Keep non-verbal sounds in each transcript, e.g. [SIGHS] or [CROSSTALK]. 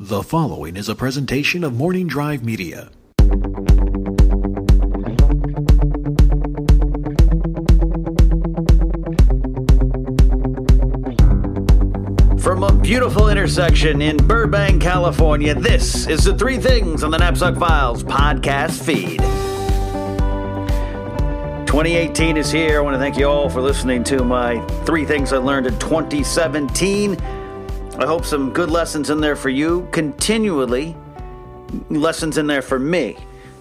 The following is a presentation of Morning Drive Media. From a beautiful intersection in Burbank, California, this is the Three Things on the Knapsack Files podcast feed. 2018 is here. I want to thank you all for listening to my Three Things I Learned in 2017. I hope some good lessons in there for you. Continually, lessons in there for me.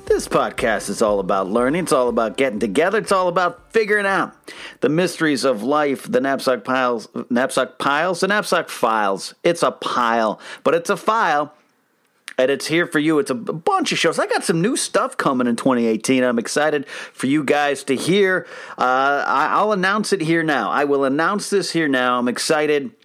This podcast is all about learning. It's all about getting together. It's all about figuring out the mysteries of life, the knapsack piles, knapsack piles, the knapsack files. It's a pile, but it's a file. And it's here for you. It's a bunch of shows. I got some new stuff coming in 2018. I'm excited for you guys to hear. Uh, I'll announce it here now. I will announce this here now. I'm excited.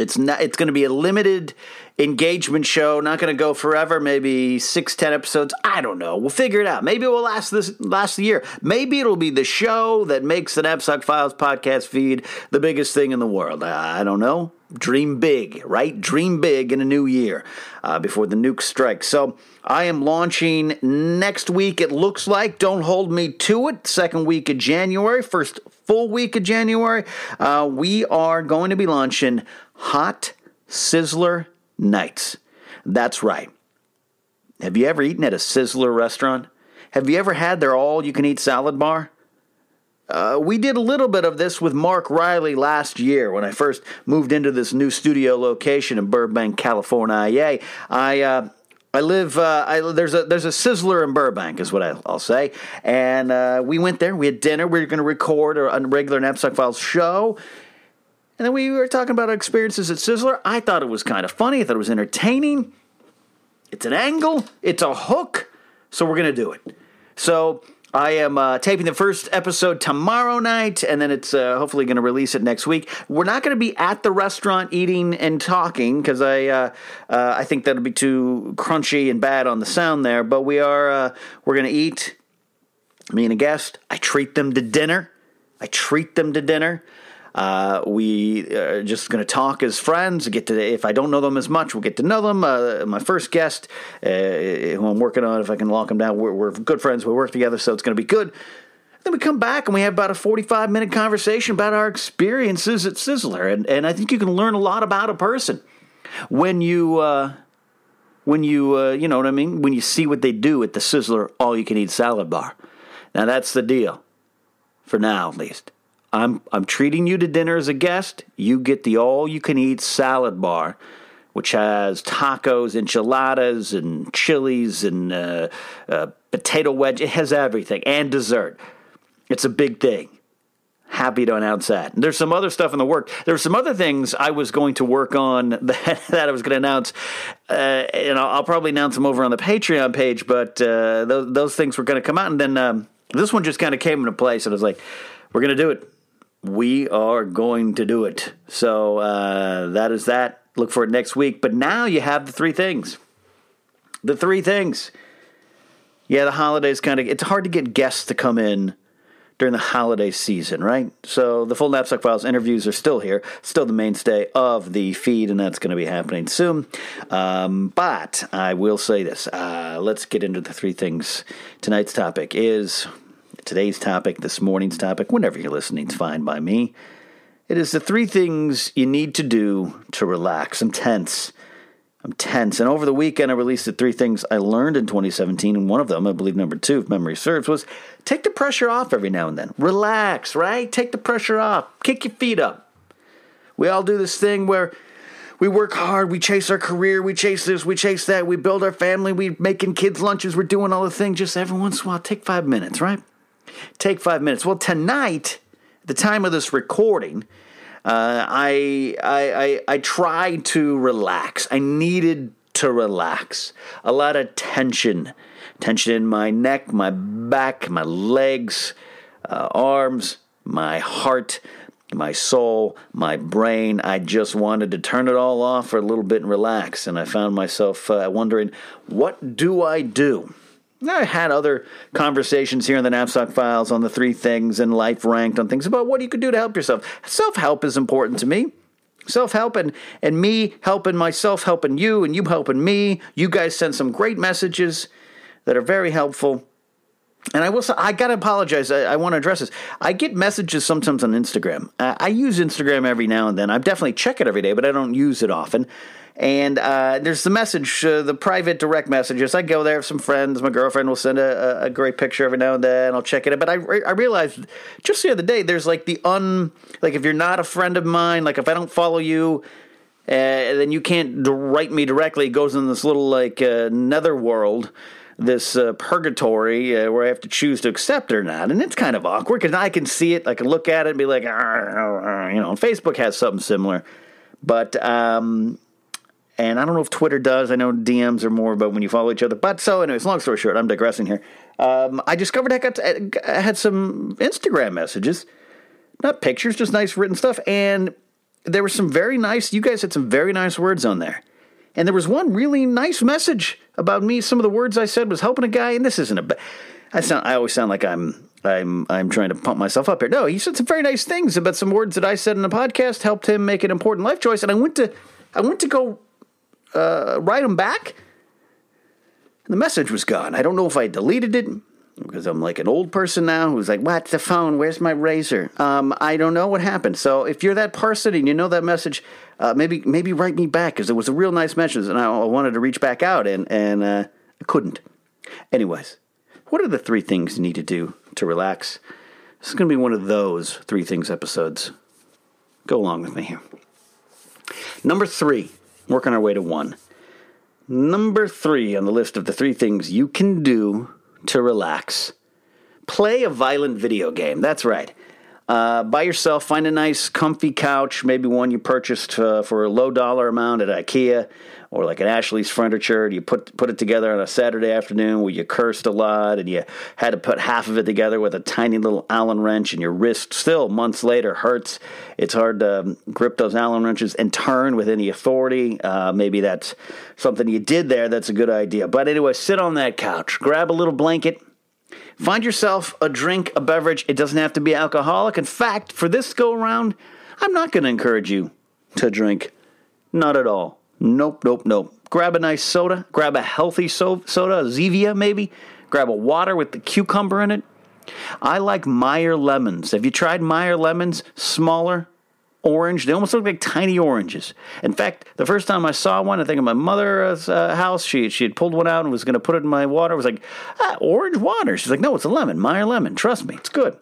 It's not. It's going to be a limited engagement show. Not going to go forever. Maybe six, ten episodes. I don't know. We'll figure it out. Maybe it will last this last year. Maybe it'll be the show that makes the Knapsack Files podcast feed the biggest thing in the world. I don't know. Dream big, right? Dream big in a new year uh, before the nuke strikes. So I am launching next week. It looks like. Don't hold me to it. Second week of January. First full week of January. Uh, we are going to be launching Hot Sizzler Nights. That's right. Have you ever eaten at a Sizzler restaurant? Have you ever had their all you can eat salad bar? Uh, we did a little bit of this with Mark Riley last year when I first moved into this new studio location in Burbank, California. I uh, I live. Uh, I, there's a there's a Sizzler in Burbank, is what I, will say. And uh, we went there. We had dinner. We were going to record a, a regular Knapsack Files show. And then we were talking about our experiences at Sizzler. I thought it was kind of funny. I thought it was entertaining. It's an angle. It's a hook. So we're going to do it. So I am uh, taping the first episode tomorrow night, and then it's uh, hopefully going to release it next week. We're not going to be at the restaurant eating and talking because I uh, uh, I think that'll be too crunchy and bad on the sound there. But we are uh, we're going to eat. Me and a guest. I treat them to dinner. I treat them to dinner. Uh, we are just going to talk as friends. Get to if I don't know them as much, we'll get to know them. Uh, my first guest, uh, who I'm working on, if I can lock him down, we're, we're good friends. We work together, so it's going to be good. Then we come back and we have about a 45 minute conversation about our experiences at Sizzler, and and I think you can learn a lot about a person when you. Uh, when you, uh, you know what I mean? When you see what they do at the Sizzler all you can eat salad bar. Now, that's the deal. For now, at least. I'm I'm treating you to dinner as a guest. You get the all you can eat salad bar, which has tacos, enchiladas, and chilies, and uh, uh, potato wedge. It has everything and dessert. It's a big thing. Happy to announce that. There's some other stuff in the work. There's some other things I was going to work on that, [LAUGHS] that I was going to announce, uh, and I'll, I'll, probably announce them over on the Patreon page. But uh, those, those things were going to come out, and then um, this one just kind of came into place, and I was like, "We're going to do it." We are going to do it. So uh, that is that. Look for it next week. But now you have the three things. The three things. Yeah, the holidays kind of, it's hard to get guests to come in during the holiday season, right? So the full Knapsack Files interviews are still here, still the mainstay of the feed, and that's going to be happening soon. Um, but I will say this uh, let's get into the three things. Tonight's topic is today's topic, this morning's topic, whenever you're listening, it's fine by me. It is the three things you need to do to relax. I'm tense. I'm tense. And over the weekend, I released the three things I learned in 2017. And one of them, I believe number two, if memory serves, was take the pressure off every now and then. Relax, right? Take the pressure off. Kick your feet up. We all do this thing where we work hard, we chase our career, we chase this, we chase that, we build our family, we making kids lunches, we're doing all the things. Just every once in a while, take five minutes, right? Take five minutes. Well, tonight, at the time of this recording, Uh, I, I, I, I tried to relax. I needed to relax. A lot of tension. Tension in my neck, my back, my legs, uh, arms, my heart, my soul, my brain. I just wanted to turn it all off for a little bit and relax. And I found myself uh, wondering, what do I do? I had other conversations here in the Knapsack Files on the three things and life ranked on things about what you could do to help yourself. Self help is important to me. Self help and, and me helping myself, helping you, and you helping me. You guys send some great messages that are very helpful. And I will say, I got to apologize. I, I want to address this. I get messages sometimes on Instagram. Uh, I use Instagram every now and then. I definitely check it every day, but I don't use it often. And uh, there's the message, uh, the private direct messages. I go there with some friends. My girlfriend will send a, a great picture every now and then. I'll check it. But I, I realized just the other day, there's like the un, like if you're not a friend of mine, like if I don't follow you, uh, then you can't write me directly. It goes in this little like uh, nether world this uh, purgatory uh, where I have to choose to accept or not, and it's kind of awkward because I can see it, I can look at it and be like, you know. Facebook has something similar, but um, and I don't know if Twitter does. I know DMs are more about when you follow each other. But so, anyways, long story short, I'm digressing here. Um, I discovered I got to, I had some Instagram messages, not pictures, just nice written stuff, and there were some very nice. You guys had some very nice words on there, and there was one really nice message about me. Some of the words I said was helping a guy, and this isn't a. I sound. I always sound like I'm. I'm. I'm trying to pump myself up here. No, he said some very nice things about some words that I said in the podcast helped him make an important life choice, and I went to. I went to go uh, write him back. The message was gone. I don't know if I deleted it because I'm like an old person now who's like, "What's the phone? Where's my razor?" Um, I don't know what happened. So if you're that person and you know that message, uh, maybe maybe write me back because it was a real nice message and I, I wanted to reach back out and and uh, I couldn't. Anyways, what are the three things you need to do to relax? This is going to be one of those three things episodes. Go along with me here. Number three working our way to one. Number three on the list of the three things you can do to relax play a violent video game. That's right. Uh, by yourself, find a nice, comfy couch, maybe one you purchased uh, for a low dollar amount at IKEA or like an Ashley's Furniture. You put put it together on a Saturday afternoon where you cursed a lot and you had to put half of it together with a tiny little Allen wrench, and your wrist still months later hurts. It's hard to um, grip those Allen wrenches and turn with any authority. Uh, maybe that's something you did there. That's a good idea. But anyway, sit on that couch, grab a little blanket. Find yourself a drink, a beverage. It doesn't have to be alcoholic. In fact, for this go around, I'm not going to encourage you to drink. Not at all. Nope, nope, nope. Grab a nice soda. Grab a healthy so- soda, a Zevia maybe. Grab a water with the cucumber in it. I like Meyer lemons. Have you tried Meyer lemons? Smaller, orange. They almost look like tiny oranges. In fact, the first time I saw one, I think in my mother's uh, house, she she had pulled one out and was going to put it in my water. I was like, ah, orange water. She's like, no, it's a lemon, Meyer lemon. Trust me, it's good,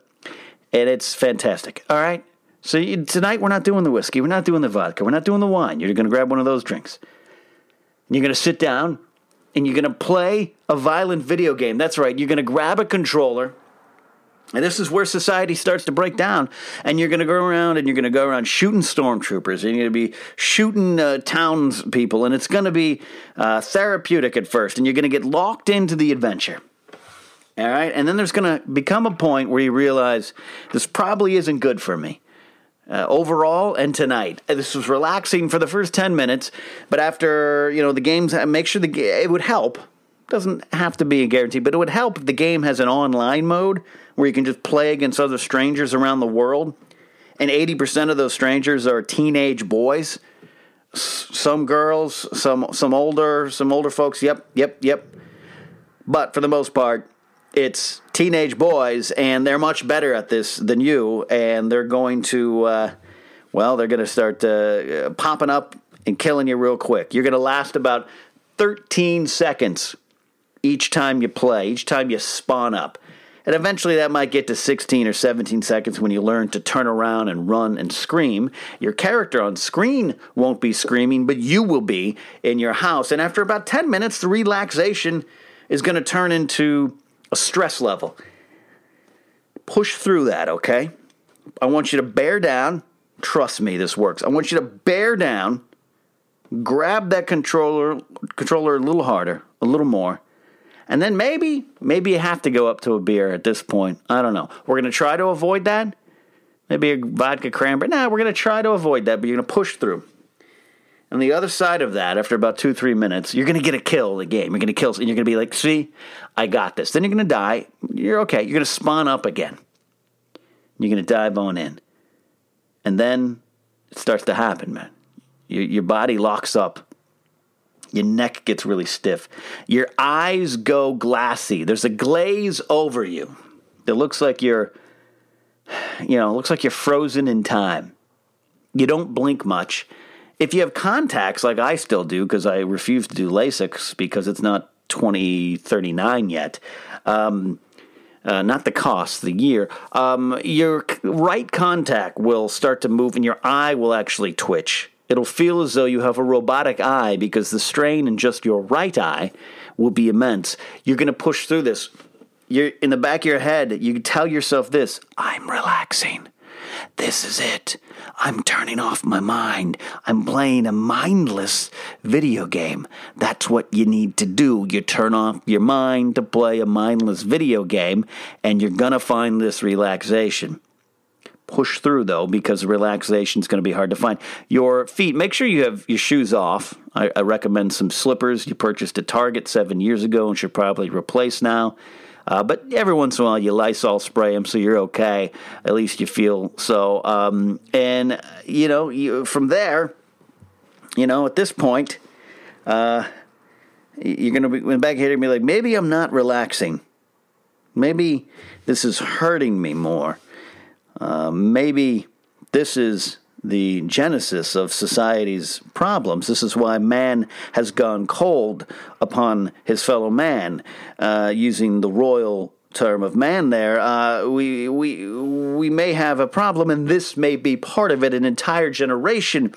and it's fantastic. All right. So you, tonight we're not doing the whiskey, we're not doing the vodka, we're not doing the wine. You're going to grab one of those drinks. And you're going to sit down and you're going to play a violent video game. That's right. You're going to grab a controller. And this is where society starts to break down. And you're going to go around and you're going to go around shooting stormtroopers. And you're going to be shooting uh, townspeople. And it's going to be uh, therapeutic at first. And you're going to get locked into the adventure. All right. And then there's going to become a point where you realize this probably isn't good for me uh, overall and tonight. Uh, this was relaxing for the first 10 minutes, but after, you know, the games, uh, make sure the it would help. Doesn't have to be a guarantee, but it would help if the game has an online mode where you can just play against other strangers around the world. And 80% of those strangers are teenage boys. Some girls, some some older, some older folks. Yep, yep, yep. But for the most part, it's teenage boys, and they're much better at this than you, and they're going to, uh, well, they're going to start uh, popping up and killing you real quick. You're going to last about 13 seconds each time you play, each time you spawn up. And eventually that might get to 16 or 17 seconds when you learn to turn around and run and scream. Your character on screen won't be screaming, but you will be in your house. And after about 10 minutes, the relaxation is going to turn into a stress level. Push through that, okay? I want you to bear down, Trust me, this works. I want you to bear down, grab that controller controller a little harder, a little more. And then maybe, maybe you have to go up to a beer at this point. I don't know. We're going to try to avoid that. Maybe a vodka cranberry. Nah, we're going to try to avoid that, but you're going to push through. And the other side of that, after about two, three minutes, you're going to get a kill the game. You're going to kill, and you're going to be like, see, I got this. Then you're going to die. You're okay. You're going to spawn up again. You're going to dive on in. And then it starts to happen, man. Your, your body locks up. Your neck gets really stiff. Your eyes go glassy. There's a glaze over you. It looks like you're, you know, looks like you're frozen in time. You don't blink much. If you have contacts like I still do, because I refuse to do LASIK because it's not 2039 yet, um, uh, not the cost, the year, um, your right contact will start to move and your eye will actually twitch. It'll feel as though you have a robotic eye because the strain in just your right eye will be immense. You're going to push through this. You're in the back of your head, you tell yourself this I'm relaxing. This is it. I'm turning off my mind. I'm playing a mindless video game. That's what you need to do. You turn off your mind to play a mindless video game, and you're going to find this relaxation. Push through though, because relaxation is going to be hard to find. Your feet, make sure you have your shoes off. I, I recommend some slippers you purchased at Target seven years ago and should probably replace now. Uh, but every once in a while, you Lysol spray them so you're okay. At least you feel so. Um, and, you know, you, from there, you know, at this point, uh, you're going to be back here and be like, maybe I'm not relaxing. Maybe this is hurting me more. Uh, maybe this is the genesis of society's problems. This is why man has gone cold upon his fellow man, uh, using the royal term of man there, uh, we we we may have a problem, and this may be part of it. An entire generation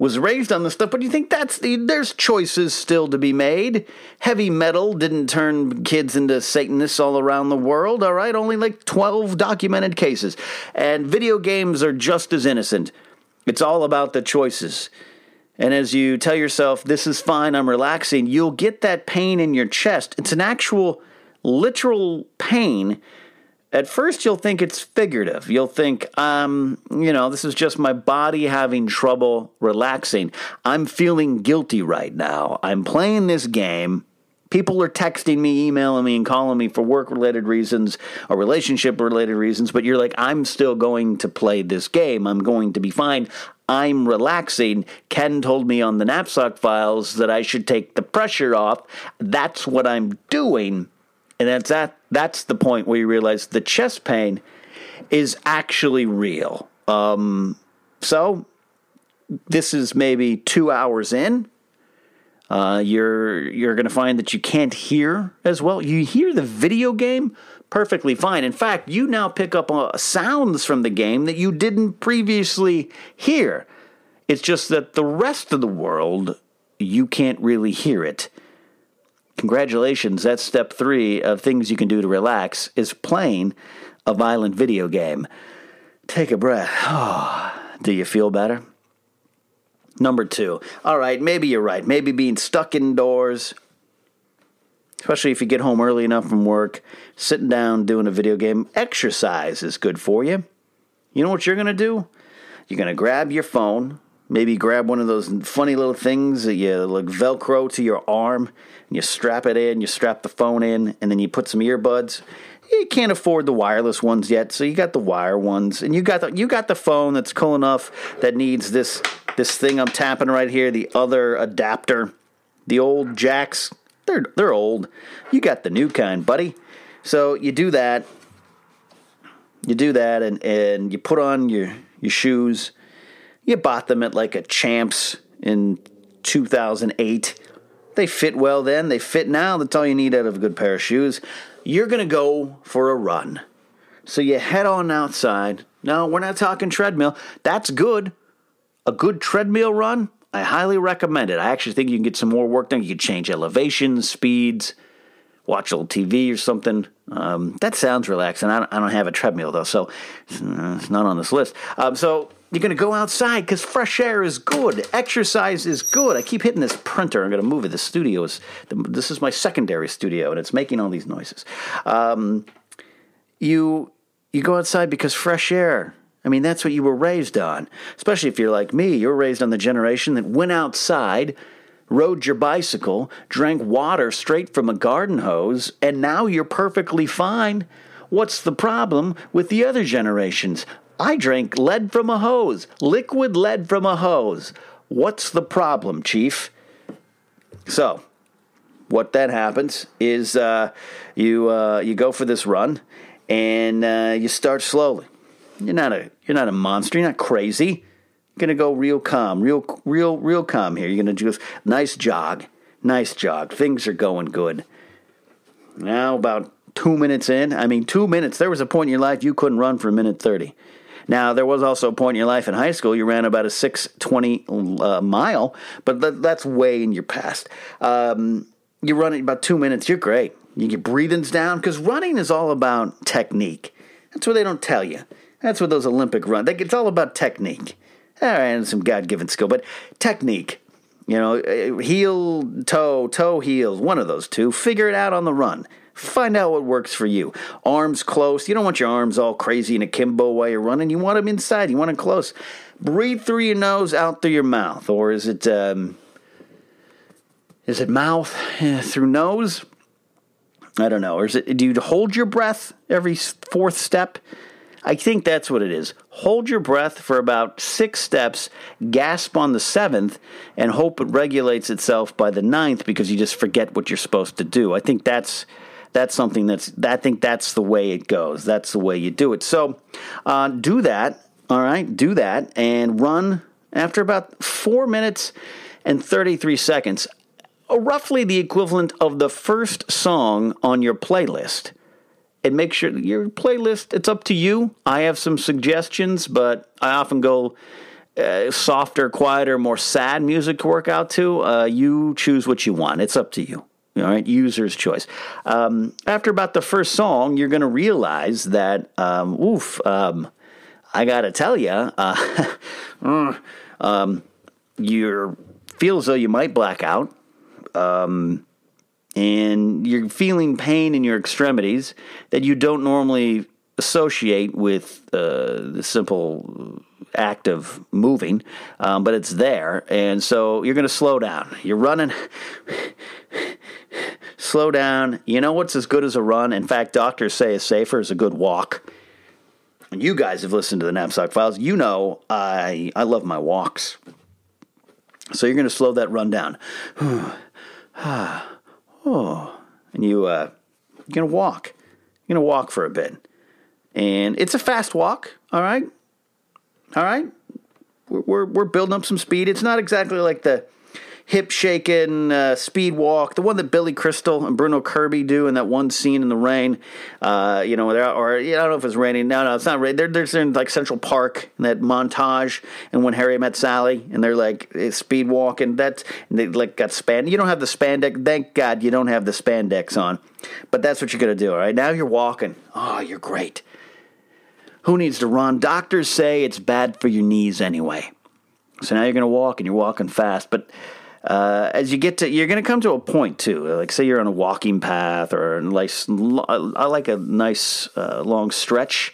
was raised on this stuff, but you think that's the, there's choices still to be made. Heavy metal didn't turn kids into Satanists all around the world. All right, only like twelve documented cases, and video games are just as innocent. It's all about the choices. And as you tell yourself, this is fine, I'm relaxing, you'll get that pain in your chest. It's an actual literal pain. At first, you'll think it's figurative. You'll think, um, you know, this is just my body having trouble relaxing. I'm feeling guilty right now. I'm playing this game. People are texting me, emailing me, and calling me for work related reasons or relationship related reasons, but you're like, I'm still going to play this game. I'm going to be fine. I'm relaxing. Ken told me on the knapsack files that I should take the pressure off. That's what I'm doing. And that's that that's the point where you realize the chest pain is actually real. Um, so this is maybe two hours in. Uh, you're you're going to find that you can't hear as well. You hear the video game perfectly fine. In fact, you now pick up uh, sounds from the game that you didn't previously hear. It's just that the rest of the world you can't really hear it. Congratulations, that's step three of things you can do to relax is playing a violent video game. Take a breath. Oh, [SIGHS] do you feel better? Number two. All right, maybe you're right. Maybe being stuck indoors, especially if you get home early enough from work, sitting down doing a video game, exercise is good for you. You know what you're going to do? You're going to grab your phone, maybe grab one of those funny little things that you like Velcro to your arm, and you strap it in, you strap the phone in, and then you put some earbuds. You can't afford the wireless ones yet, so you got the wire ones, and you got the you got the phone that's cool enough that needs this this thing I'm tapping right here, the other adapter, the old jacks. They're they're old. You got the new kind, buddy. So you do that. You do that, and and you put on your your shoes you bought them at like a Champs in 2008. They fit well then, they fit now. That's all you need out of a good pair of shoes. You're going to go for a run. So you head on outside. No, we're not talking treadmill. That's good. A good treadmill run, I highly recommend it. I actually think you can get some more work done. You can change elevations, speeds, watch old TV or something. Um, that sounds relaxing. I don't, I don't, have a treadmill though, so it's not on this list. Um, so you're going to go outside because fresh air is good. Exercise is good. I keep hitting this printer. I'm going to move it. The studio is, this is my secondary studio, and it's making all these noises. Um, you, you go outside because fresh air. I mean, that's what you were raised on. Especially if you're like me, you're raised on the generation that went outside, rode your bicycle, drank water straight from a garden hose, and now you're perfectly fine. What's the problem with the other generations? I drank lead from a hose, liquid lead from a hose. What's the problem, Chief? So, what then happens is uh, you uh, you go for this run, and uh, you start slowly. You're not a you're not a monster. You're not crazy. You're gonna go real calm, real real real calm here. You're gonna do this nice jog, nice jog. Things are going good. Now about two minutes in, I mean two minutes. There was a point in your life you couldn't run for a minute thirty. Now, there was also a point in your life in high school you ran about a 620 uh, mile, but th- that's way in your past. Um, you run it about two minutes, you're great. You get breathings down because running is all about technique. That's what they don't tell you. That's what those Olympic run. It's all about technique. All right, and some God given skill, but technique. You know, uh, heel, toe, toe, heels, one of those two. Figure it out on the run. Find out what works for you. Arms close. You don't want your arms all crazy in a kimbo while you're running. You want them inside. You want them close. Breathe through your nose, out through your mouth, or is it um, is it mouth eh, through nose? I don't know. Or is it? Do you hold your breath every fourth step? I think that's what it is. Hold your breath for about six steps, gasp on the seventh, and hope it regulates itself by the ninth because you just forget what you're supposed to do. I think that's that's something that's I think that's the way it goes. That's the way you do it. So uh, do that. All right, do that and run after about four minutes and 33 seconds, uh, roughly the equivalent of the first song on your playlist. And make sure your playlist, it's up to you. I have some suggestions, but I often go uh, softer, quieter, more sad music to work out to. Uh, you choose what you want. It's up to you. All right, user's choice. Um, after about the first song, you're going to realize that, um, oof, um, I got to tell you, [LAUGHS] uh, um, you feel as though you might black out, um, and you're feeling pain in your extremities that you don't normally associate with uh, the simple act of moving, um, but it's there. And so you're going to slow down. You're running. Slow down. You know what's as good as a run? In fact, doctors say is safer is a good walk. And you guys have listened to the Knapsack Files. You know I I love my walks. So you're going to slow that run down. [SIGHS] oh, and you uh, you're going to walk. You're going to walk for a bit. And it's a fast walk, all right? All right? We're, we're, we're building up some speed. It's not exactly like the hip shaking uh, speed walk, the one that Billy Crystal and Bruno Kirby do in that one scene in the rain. Uh, you know, or I don't know if it's raining. No, no, it's not raining. They're, they're in like Central Park in that montage, and when Harry met Sally, and they're like eh, speed walking. That's they like got span. You don't have the spandex. Thank God you don't have the spandex on. But that's what you're gonna do. All right, now you're walking. Oh, you're great. Who needs to run? Doctors say it's bad for your knees anyway. So now you're going to walk and you're walking fast. But uh, as you get to, you're going to come to a point too. Like say you're on a walking path or a nice, I like a nice uh, long stretch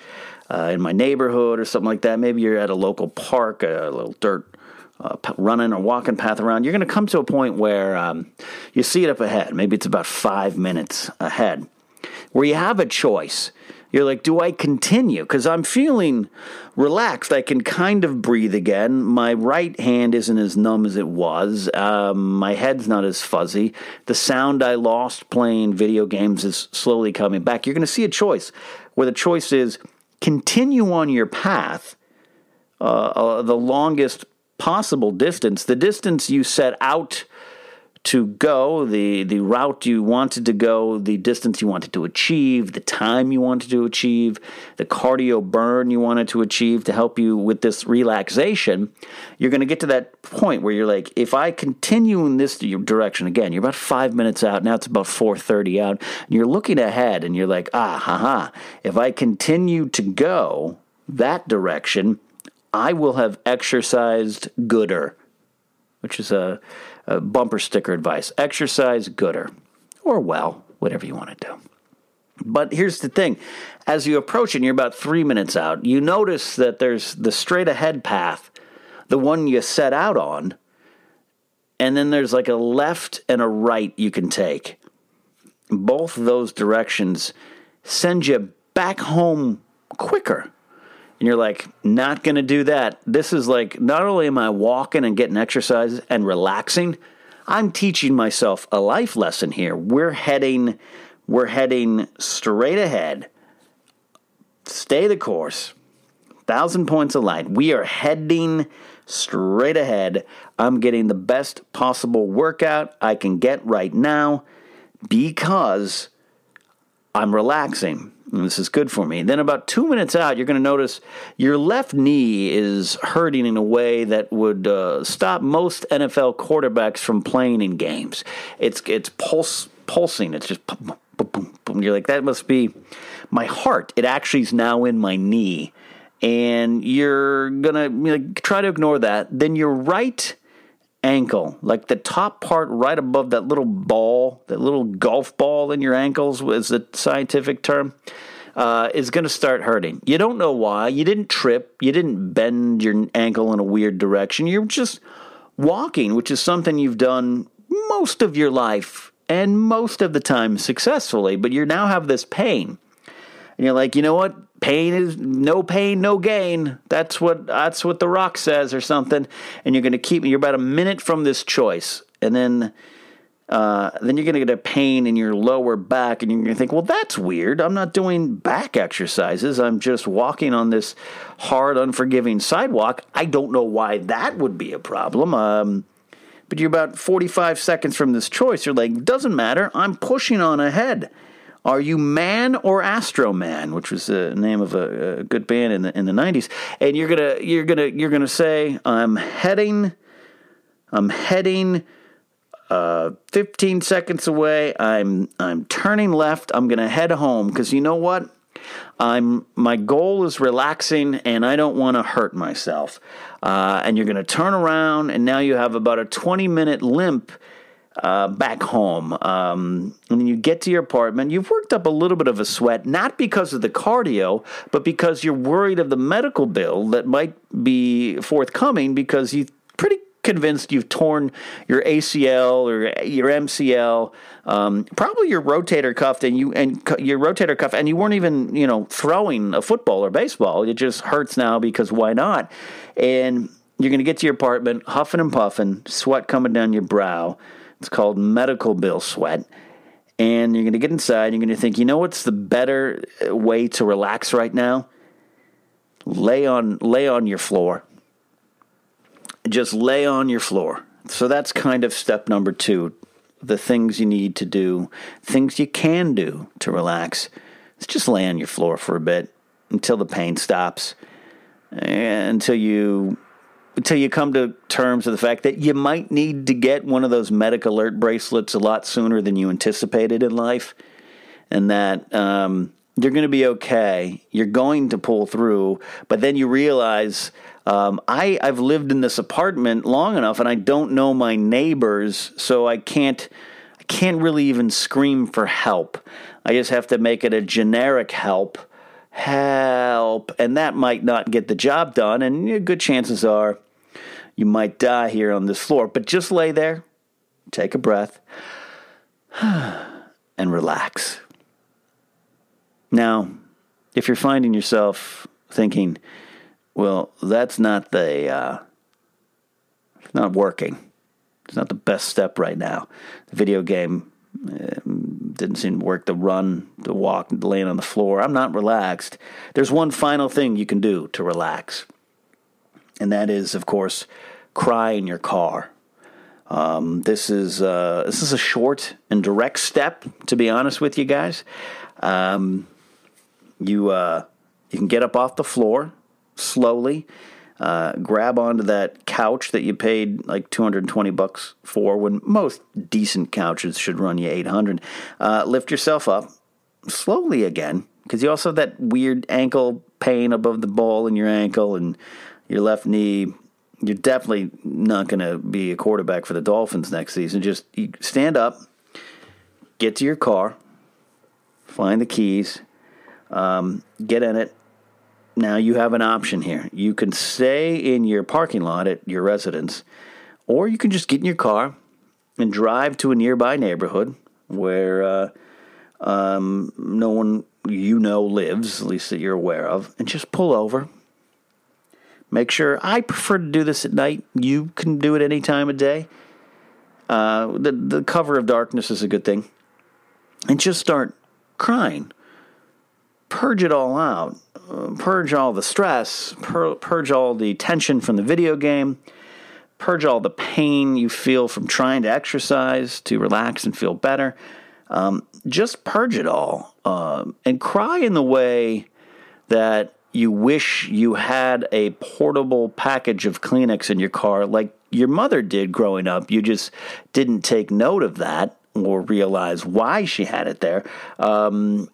uh, in my neighborhood or something like that. Maybe you're at a local park, a little dirt uh, running or walking path around. You're going to come to a point where um, you see it up ahead. Maybe it's about five minutes ahead, where you have a choice you're like, do I continue? Because I'm feeling relaxed. I can kind of breathe again. My right hand isn't as numb as it was. Um, my head's not as fuzzy. The sound I lost playing video games is slowly coming back. You're going to see a choice where the choice is continue on your path uh, uh, the longest possible distance, the distance you set out to go, the the route you wanted to go, the distance you wanted to achieve, the time you wanted to achieve, the cardio burn you wanted to achieve to help you with this relaxation, you're going to get to that point where you're like, if I continue in this direction again, you're about five minutes out. Now it's about four thirty out, you're looking ahead, and you're like, ah, ha, ha. If I continue to go that direction, I will have exercised gooder, which is a, a bumper sticker advice. Exercise gooder, or well, whatever you want to do. But here's the thing as you approach and you're about three minutes out, you notice that there's the straight ahead path, the one you set out on, and then there's like a left and a right you can take. Both those directions send you back home quicker. And you're like, not going to do that. This is like, not only am I walking and getting exercise and relaxing, I'm teaching myself a life lesson here. We're heading, we're heading straight ahead. Stay the course. Thousand points of light. We are heading straight ahead. I'm getting the best possible workout I can get right now because I'm relaxing. This is good for me. Then, about two minutes out, you're going to notice your left knee is hurting in a way that would uh, stop most NFL quarterbacks from playing in games. It's it's pulse pulsing. It's just boom, boom, boom. You're like that must be my heart. It actually is now in my knee, and you're gonna try to ignore that. Then your right ankle, like the top part right above that little ball, that little golf ball in your ankles is the scientific term, uh, is going to start hurting. You don't know why. You didn't trip. You didn't bend your ankle in a weird direction. You're just walking, which is something you've done most of your life and most of the time successfully, but you now have this pain. And you're like, you know what? pain is no pain, no gain. That's what that's what the rock says or something. And you're going to keep you're about a minute from this choice, and then uh, then you're going to get a pain in your lower back, and you're going to think, well, that's weird. I'm not doing back exercises. I'm just walking on this hard, unforgiving sidewalk. I don't know why that would be a problem. Um, but you're about 45 seconds from this choice. You're like, doesn't matter. I'm pushing on ahead. Are you Man or Astro Man, which was the name of a, a, good band in the in the nineties? And you're gonna you're gonna you're gonna say, I'm heading, I'm heading. Uh, 15 seconds away. I'm I'm turning left. I'm gonna head home because you know what? I'm my goal is relaxing and I don't want to hurt myself. Uh, and you're gonna turn around and now you have about a 20 minute limp uh, back home. Um, and then you get to your apartment. You've worked up a little bit of a sweat, not because of the cardio, but because you're worried of the medical bill that might be forthcoming because pretty convinced you've torn your ACL or your MCL, um, probably your rotator cuff, and you and your rotator cuff, and you weren't even you know throwing a football or baseball. It just hurts now because why not? And you're going to get to your apartment, huffing and puffing, sweat coming down your brow. It's called medical bill sweat. And you're going to get inside, you're going to think, you know what's the better way to relax right now? Lay on lay on your floor. Just lay on your floor. So that's kind of step number 2. The things you need to do, things you can do to relax. It's just lay on your floor for a bit until the pain stops. Until you until you come to terms with the fact that you might need to get one of those medic alert bracelets a lot sooner than you anticipated in life, and that um, you're going to be okay. You're going to pull through, but then you realize um, I I've lived in this apartment long enough, and I don't know my neighbors, so I can't I can't really even scream for help. I just have to make it a generic help help, and that might not get the job done. And good chances are you might die here on this floor, but just lay there, take a breath, [SIGHS] and relax. Now, if you're finding yourself thinking, well, that's not the, uh, not working. It's not the best step right now. The video game uh, didn't seem to work. The run, the walk, laying on the floor. I'm not relaxed. There's one final thing you can do to relax, and that is, of course, cry in your car. Um, this is uh, this is a short and direct step, to be honest with you guys. Um, you uh, you can get up off the floor slowly, uh, grab onto that couch that you paid like 220 bucks for. When most decent couches should run you 800. Uh, lift yourself up slowly again, because you also have that weird ankle pain above the ball in your ankle, and your left knee, you're definitely not going to be a quarterback for the Dolphins next season. Just stand up, get to your car, find the keys, um, get in it. Now you have an option here. You can stay in your parking lot at your residence, or you can just get in your car and drive to a nearby neighborhood where uh, um, no one you know lives, at least that you're aware of, and just pull over. Make sure I prefer to do this at night. You can do it any time of day. Uh, the the cover of darkness is a good thing, and just start crying. Purge it all out. Purge all the stress. Pur- purge all the tension from the video game. Purge all the pain you feel from trying to exercise to relax and feel better. Um, just purge it all uh, and cry in the way that you wish you had a portable package of Kleenex in your car like your mother did growing up. You just didn't take note of that or realize why she had it there. Um,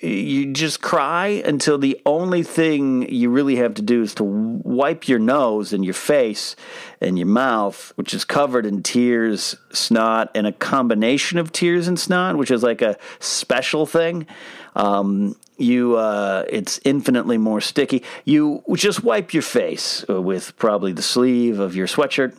you just cry until the only thing you really have to do is to wipe your nose and your face and your mouth, which is covered in tears, snot, and a combination of tears and snot, which is like a special thing. Um, you, uh, it's infinitely more sticky. You just wipe your face with probably the sleeve of your sweatshirt,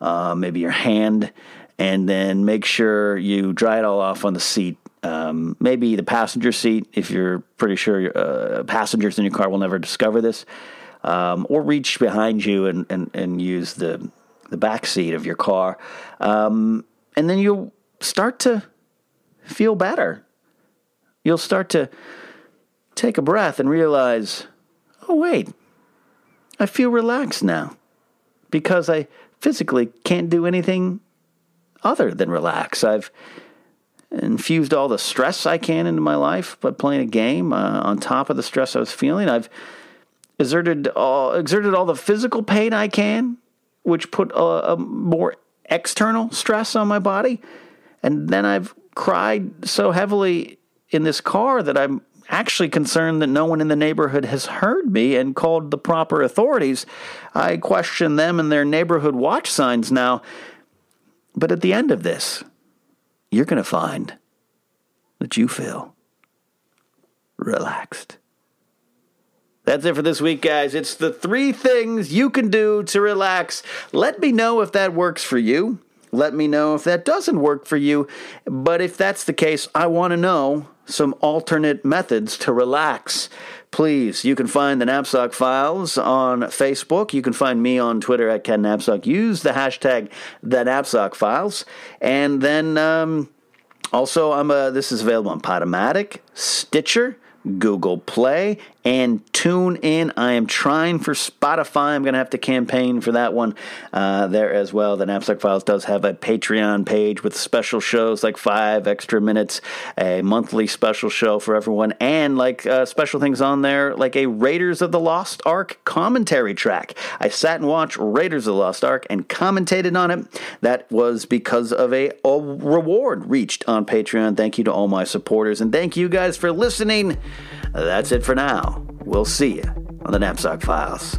uh, maybe your hand, and then make sure you dry it all off on the seat um, maybe the passenger seat, if you're pretty sure uh, passengers in your car will never discover this, um, or reach behind you and, and, and use the, the back seat of your car. Um, and then you'll start to feel better. You'll start to take a breath and realize, oh, wait, I feel relaxed now because I physically can't do anything other than relax. I've infused all the stress I can into my life by playing a game uh, on top of the stress I was feeling. I've exerted all, exerted all the physical pain I can, which put a, a more external stress on my body. And then I've cried so heavily in this car that I'm actually concerned that no one in the neighborhood has heard me and called the proper authorities. I question them and their neighborhood watch signs now. But at the end of this, you're going to find that you feel relaxed. That's it for this week, guys. It's the three things you can do to relax. Let me know if that works for you. Let me know if that doesn't work for you. But if that's the case, I want to know some alternate methods to relax. Please, you can find the Knapsack Files on Facebook. You can find me on Twitter at Ken Knapsack. Use the hashtag the Knapsack Files. And then um, also, I'm a, this is available on Podomatic, Stitcher, Google Play, and tune in. I am trying for Spotify. I'm going to have to campaign for that one uh, there as well. The Knapsack Files does have a Patreon page with special shows like five extra minutes, a monthly special show for everyone, and like uh, special things on there like a Raiders of the Lost Ark commentary track. I sat and watched Raiders of the Lost Ark and commentated on it. That was because of a, a reward reached on Patreon. Thank you to all my supporters, and thank you guys for listening. That's it for now. We'll see you on the Knapsack Files.